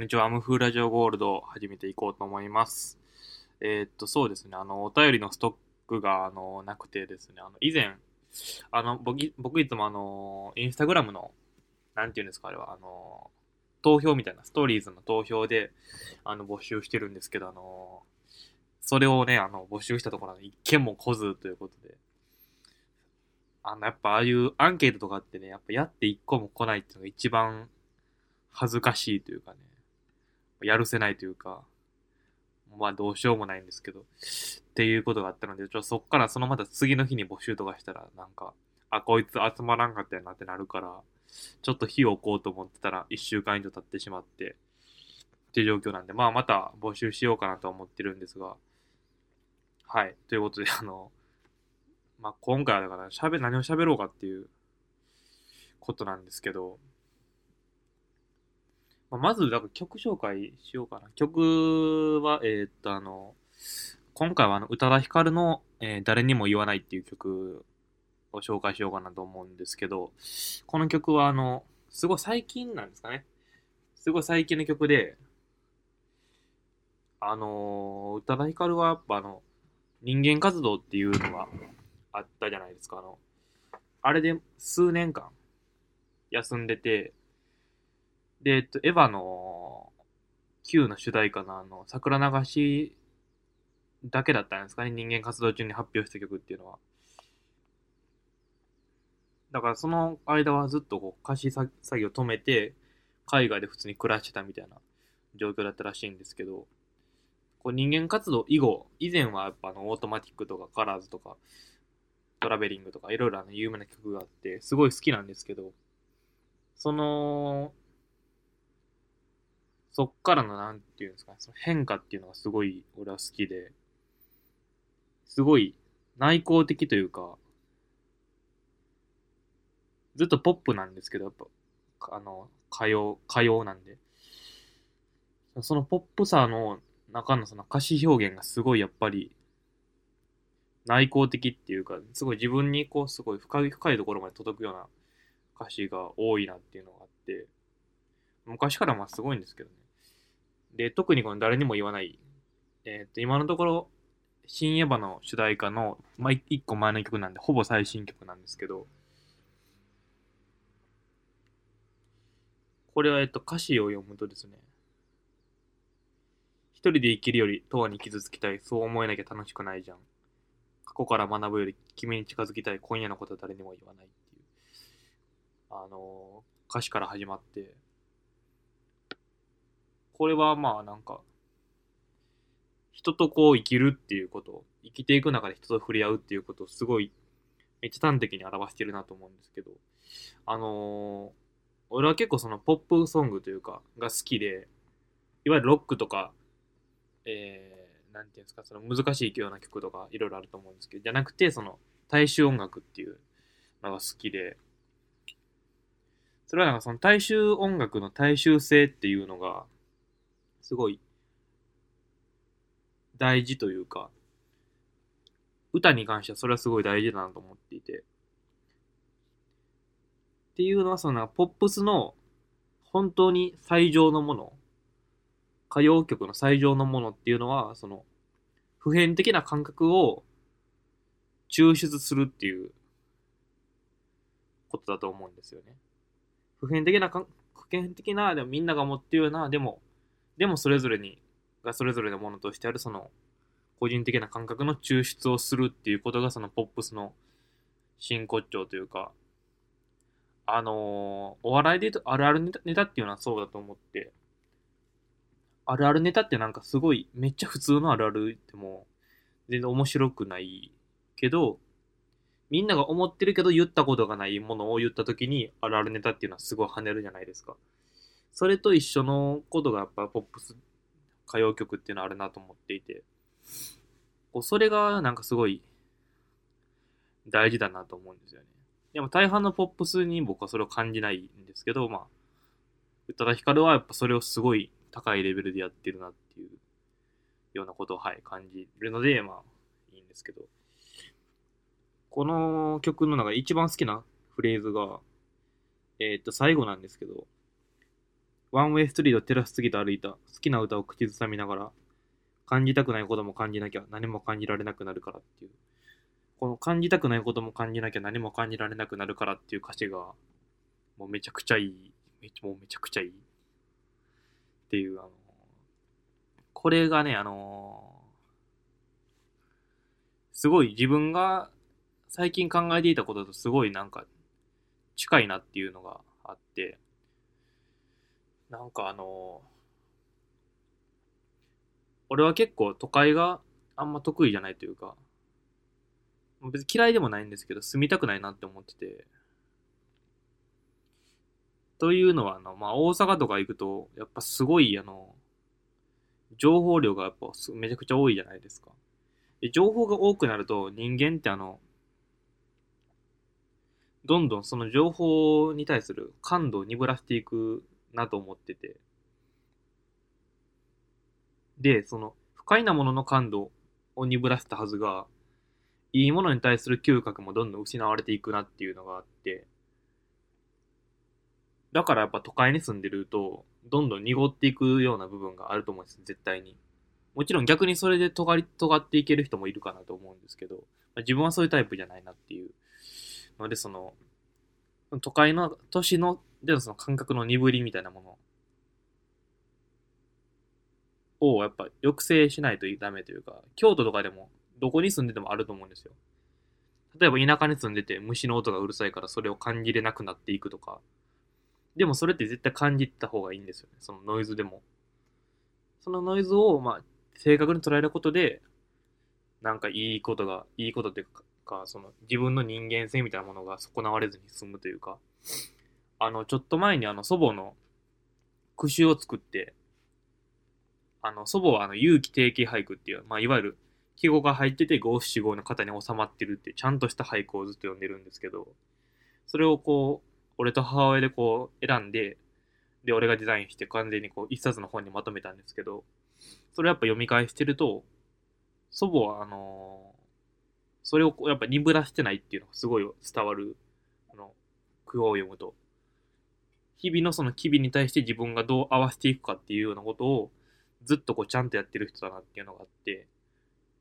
んにちは、アムフーラジオゴールドを始めていこうと思います。えーっと、そうですね、あの、お便りのストックが、あの、なくてですね、あの、以前、あの、僕い、僕いつもあの、インスタグラムの、なんていうんですか、あれは、あの、投票みたいな、ストーリーズの投票で、あの、募集してるんですけど、あの、それをね、あの、募集したところ、一件も来ずということで、あの、やっぱああいうアンケートとかってね、やっぱやって一個も来ないっていうのが一番恥ずかしいというかね、やるせないというか、まあどうしようもないんですけど、っていうことがあったので、ちょっとそっからそのまた次の日に募集とかしたら、なんか、あ、こいつ集まらんかったよなってなるから、ちょっと火を置こうと思ってたら、一週間以上経ってしまって、っていう状況なんで、まあまた募集しようかなと思ってるんですが、はい。ということで、あの、まあ今回はだから、喋、何を喋ろうかっていうことなんですけど、まあまず、だから曲紹介しようかな。曲は、えーっと、あの、今回はあの、宇多田ヒカルの、えー誰にも言わないっていう曲を紹介しようかなと思うんですけど、この曲はあの、すごい最近なんですかね。すごい最近の曲で、あのー、宇多田ヒカルはやっぱあの、人間活動っていうのがあったじゃないですか。あの、あれで数年間休んでて、で、えっと、エヴァの Q の主題歌のあの、桜流しだけだったんですかね、人間活動中に発表した曲っていうのは。だからその間はずっとこう歌詞作業止めて、海外で普通に暮らしてたみたいな状況だったらしいんですけど、こう人間活動以後、以前はやっぱあの、オートマティックとかカラーズとか、トラベリングとかいろいろあの有名な曲があって、すごい好きなんですけど、その、そっからのなんていうんですかね、その変化っていうのがすごい俺は好きで、すごい内向的というか、ずっとポップなんですけど、やっぱ、あの、歌謡、歌謡なんで、そのポップさの中のその歌詞表現がすごいやっぱり内向的っていうか、すごい自分にこうすごい深い深いところまで届くような歌詞が多いなっていうのがあって、昔からまあすごいんですけどね。で、特にこの誰にも言わない、えっ、と、今のところ、新エヴァの主題歌の、まあ、一個前の曲なんで、ほぼ最新曲なんですけど、これは、えっと、歌詞を読むとですね、一人で生きるより、永遠に傷つきたい、そう思えなきゃ楽しくないじゃん。過去から学ぶより、君に近づきたい、今夜のことは誰にも言わないっていう、あのー歌詞から始まって、これはまあなんか、人とこう生きるっていうこと、生きていく中で人と触れ合うっていうことをすごい、めっちゃ端的に表してるなと思うんですけど、あのー俺は結構そのポップソングというか、が好きで、いわゆるロックとか、えー、なんていうんですか、その難しいような曲とかいろいろあると思うんですけど、じゃなくて、その大衆音楽っていうのが好きで、それはなんかその大衆音楽の大衆性っていうのが、すごい大事というか、歌に関してはそれはすごい大事だなと思っていて、っていうのは、そのポップスの本当に最上のもの、歌謡曲の最上のものっていうのは、その普遍的な感覚を抽出するっていうことだと思うんですよね。普遍的な、普遍的な、でもみんなが持っているような、でも、でもそれぞれに、がそれぞれのものとしてある、その、個人的な感覚の抽出をするっていうことが、そのポップスの真骨頂というか、あのお笑いで言うとあるあるネタネタっていうのはそうだと思って、あるあるネタってなんかすごい、めっちゃ普通のあるあるでも、全然面白くないけど、みんなが思ってるけど言ったことがないものを言った時に、あるあるネタっていうのはすごい跳ねるじゃないですか。それと一緒のことがやっぱポップス、歌謡曲っていうのはあるなと思っていて、こうそれがなんかすごい大事だなと思うんですよね。でも大半のポップスに僕はそれを感じないんですけど、まあ、宇多田ヒカルはやっぱそれをすごい高いレベルでやってるなっていうようなことを、はい、感じるので、まあ、いいんですけど。この曲の中で一番好きなフレーズが、えーっと、最後なんですけど、ワンウェイストリートテラス過ぎと歩いた。好きな歌を口ずさみながら、感じたくないことも感じなきゃ何も感じられなくなるからっていう。この感じたくないことも感じなきゃ何も感じられなくなるからっていう歌詞が、もうめちゃくちゃいい。めちゃもうめちゃくちゃいい。っていう、あの、これがね、あのすごい自分が最近考えていたこととすごいなんか近いなっていうのがあって、なんかあの俺は結構都会があんま得意じゃないというか、別に嫌いでもないんですけど、住みたくないなって思ってて。というのは、あの、まあ、大阪とか行くと、やっぱすごい、あの、情報量がやっぱめちゃくちゃ多いじゃないですか。で情報が多くなると、人間ってあの、どんどんその情報に対する感度を鈍らせていくなと思ってて。で、その、不快なものの感度を鈍らせたはずが、いいものに対する嗅覚もどんどん失われていくなっていうのがあって、だからやっぱ都会に住んでると、どんどん濁っていくような部分があると思うんです、絶対に。もちろん逆にそれで尖り、尖っていける人もいるかなと思うんですけど、まあ自分はそういうタイプじゃないなっていうので、その、都会の都市の、でのその感覚の鈍りみたいなものをやっぱ抑制しないとダメというか、京都とかでもどこに住んでてもあると思うんですよ。例えば田舎に住んでて虫の音がうるさいからそれを感じれなくなっていくとか。でもそれって絶対感じた方がいいんですよね。そのノイズでも。そのノイズを、まあ、正確に捉えることで、なんかいいことが、いいことっていうか、その自分の人間性みたいなものが損なわれずに済むというか、あの、ちょっと前にあの祖母の句集を作って、あの、祖母はあの、有機定型俳句っていう、まあ、いわゆる記号が入ってて五七五の型に収まってるっていう、ちゃんとした俳句をずっと読んでるんですけど、それをこう、俺と母親でこう選んで、で、俺がデザインして完全にこう一冊の本にまとめたんですけど、それやっぱ読み返してると、祖母はあのそれをやっぱ鈍らしてないっていうのがすごい伝わる、あの、句を読むと。日々のその機微に対して自分がどう合わせていくかっていうようなことをずっとこうちゃんとやってる人だなっていうのがあって、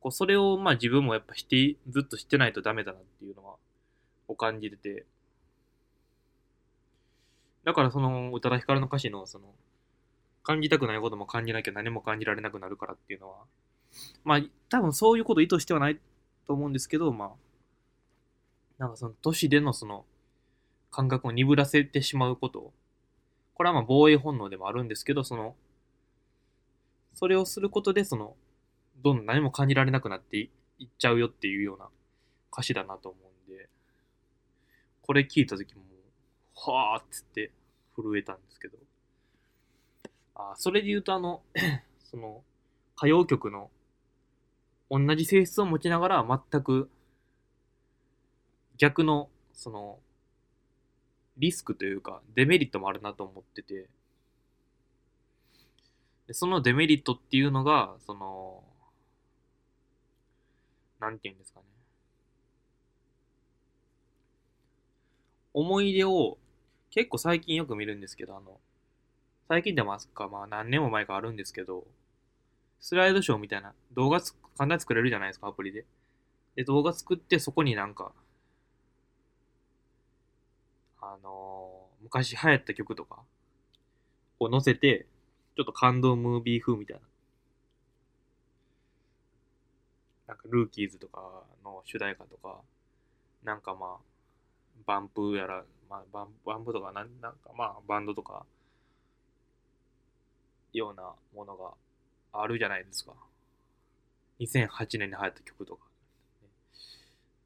こうそれをまあ自分もやっぱして、ずっとしてないとダメだなっていうのは、を感じてて、だからその宇多田ヒカルの歌詞のその感じたくないことも感じなきゃ何も感じられなくなるからっていうのはまあ多分そういうこと意図してはないと思うんですけどまあなんかその都市でのその感覚を鈍らせてしまうことこれはまあ防衛本能でもあるんですけどそのそれをすることでそのどんどん何も感じられなくなっていっちゃうよっていうような歌詞だなと思うんでこれ聞いた時もはーっつって震えたんですけど。あそれで言うと、あの、その、歌謡曲の同じ性質を持ちながら全く逆の、その、リスクというか、デメリットもあるなと思ってて、でそのデメリットっていうのが、その、なんて言うんですかね。思い出を結構最近よく見るんですけど、あの、最近でもあすか、まあ何年も前かあるんですけど、スライドショーみたいな動画つ簡単に作れるじゃないですか、アプリで。で、動画作ってそこになんか、あのー昔流行った曲とかを載せて、ちょっと感動ムービー風みたいな。なんか、ルーキーズとかの主題歌とか、なんかまあ、バンプやら、まあ、バンバンプとかなん、なんかまあ、バンドとか、ようなものがあるじゃないですか。2008年に流行った曲とか。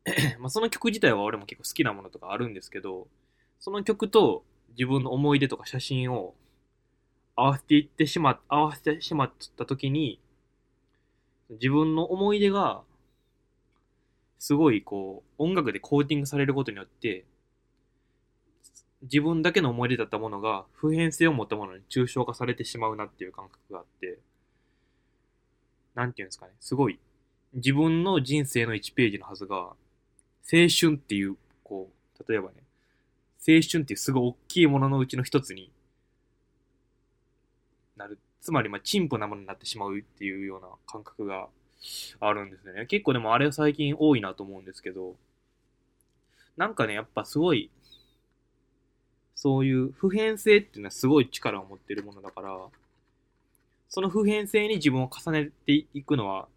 まあその曲自体は俺も結構好きなものとかあるんですけど、その曲と自分の思い出とか写真を合わせていってしま、合わせてしまった時に、自分の思い出が、すごいこう、音楽でコーティングされることによって、自分だけの思い出だったものが普遍性を持ったものに抽象化されてしまうなっていう感覚があって、なんていうんですかね、すごい、自分の人生の1ページのはずが、青春っていう、こう、例えばね、青春っていうすごい大きいもののうちの一つになる。つまり、まあ、陳腐なものになってしまうっていうような感覚があるんですね。結構でもあれは最近多いなと思うんですけど、なんかね、やっぱすごい、そういう普遍性っていうのはすごい力を持ってるものだから、その普遍性に自分を重ねていくのは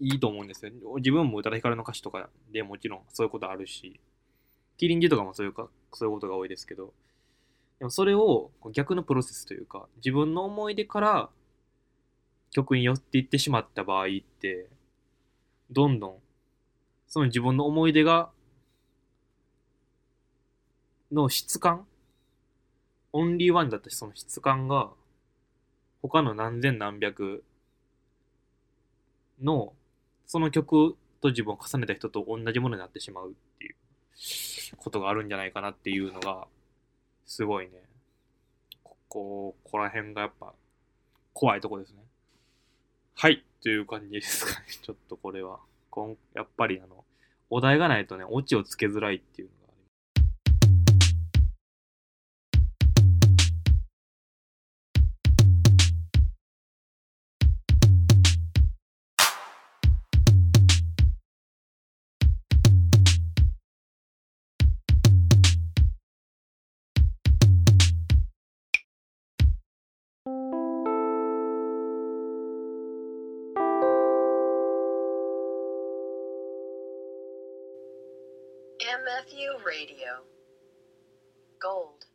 いいと思うんですよ。自分も宇多田ヒカルの歌詞とかでもちろんそういうことあるし、キリンジとかもそういうか、そういうことが多いですけど、でもそれを逆のプロセスというか、自分の思い出から曲に寄っていってしまった場合って、どんどん、その自分の思い出が、の質感オンリーワンだったし、その質感が、他の何千何百の、その曲と自分を重ねた人と同じものになってしまうっていうことがあるんじゃないかなっていうのが、すごいね、ここ、ここら辺がやっぱ怖いとこですね。はい、という感じですかね。ちょっとこれは。こんやっぱりあの、お題がないとね、オチをつけづらいっていうのがあ MFU Radio Gold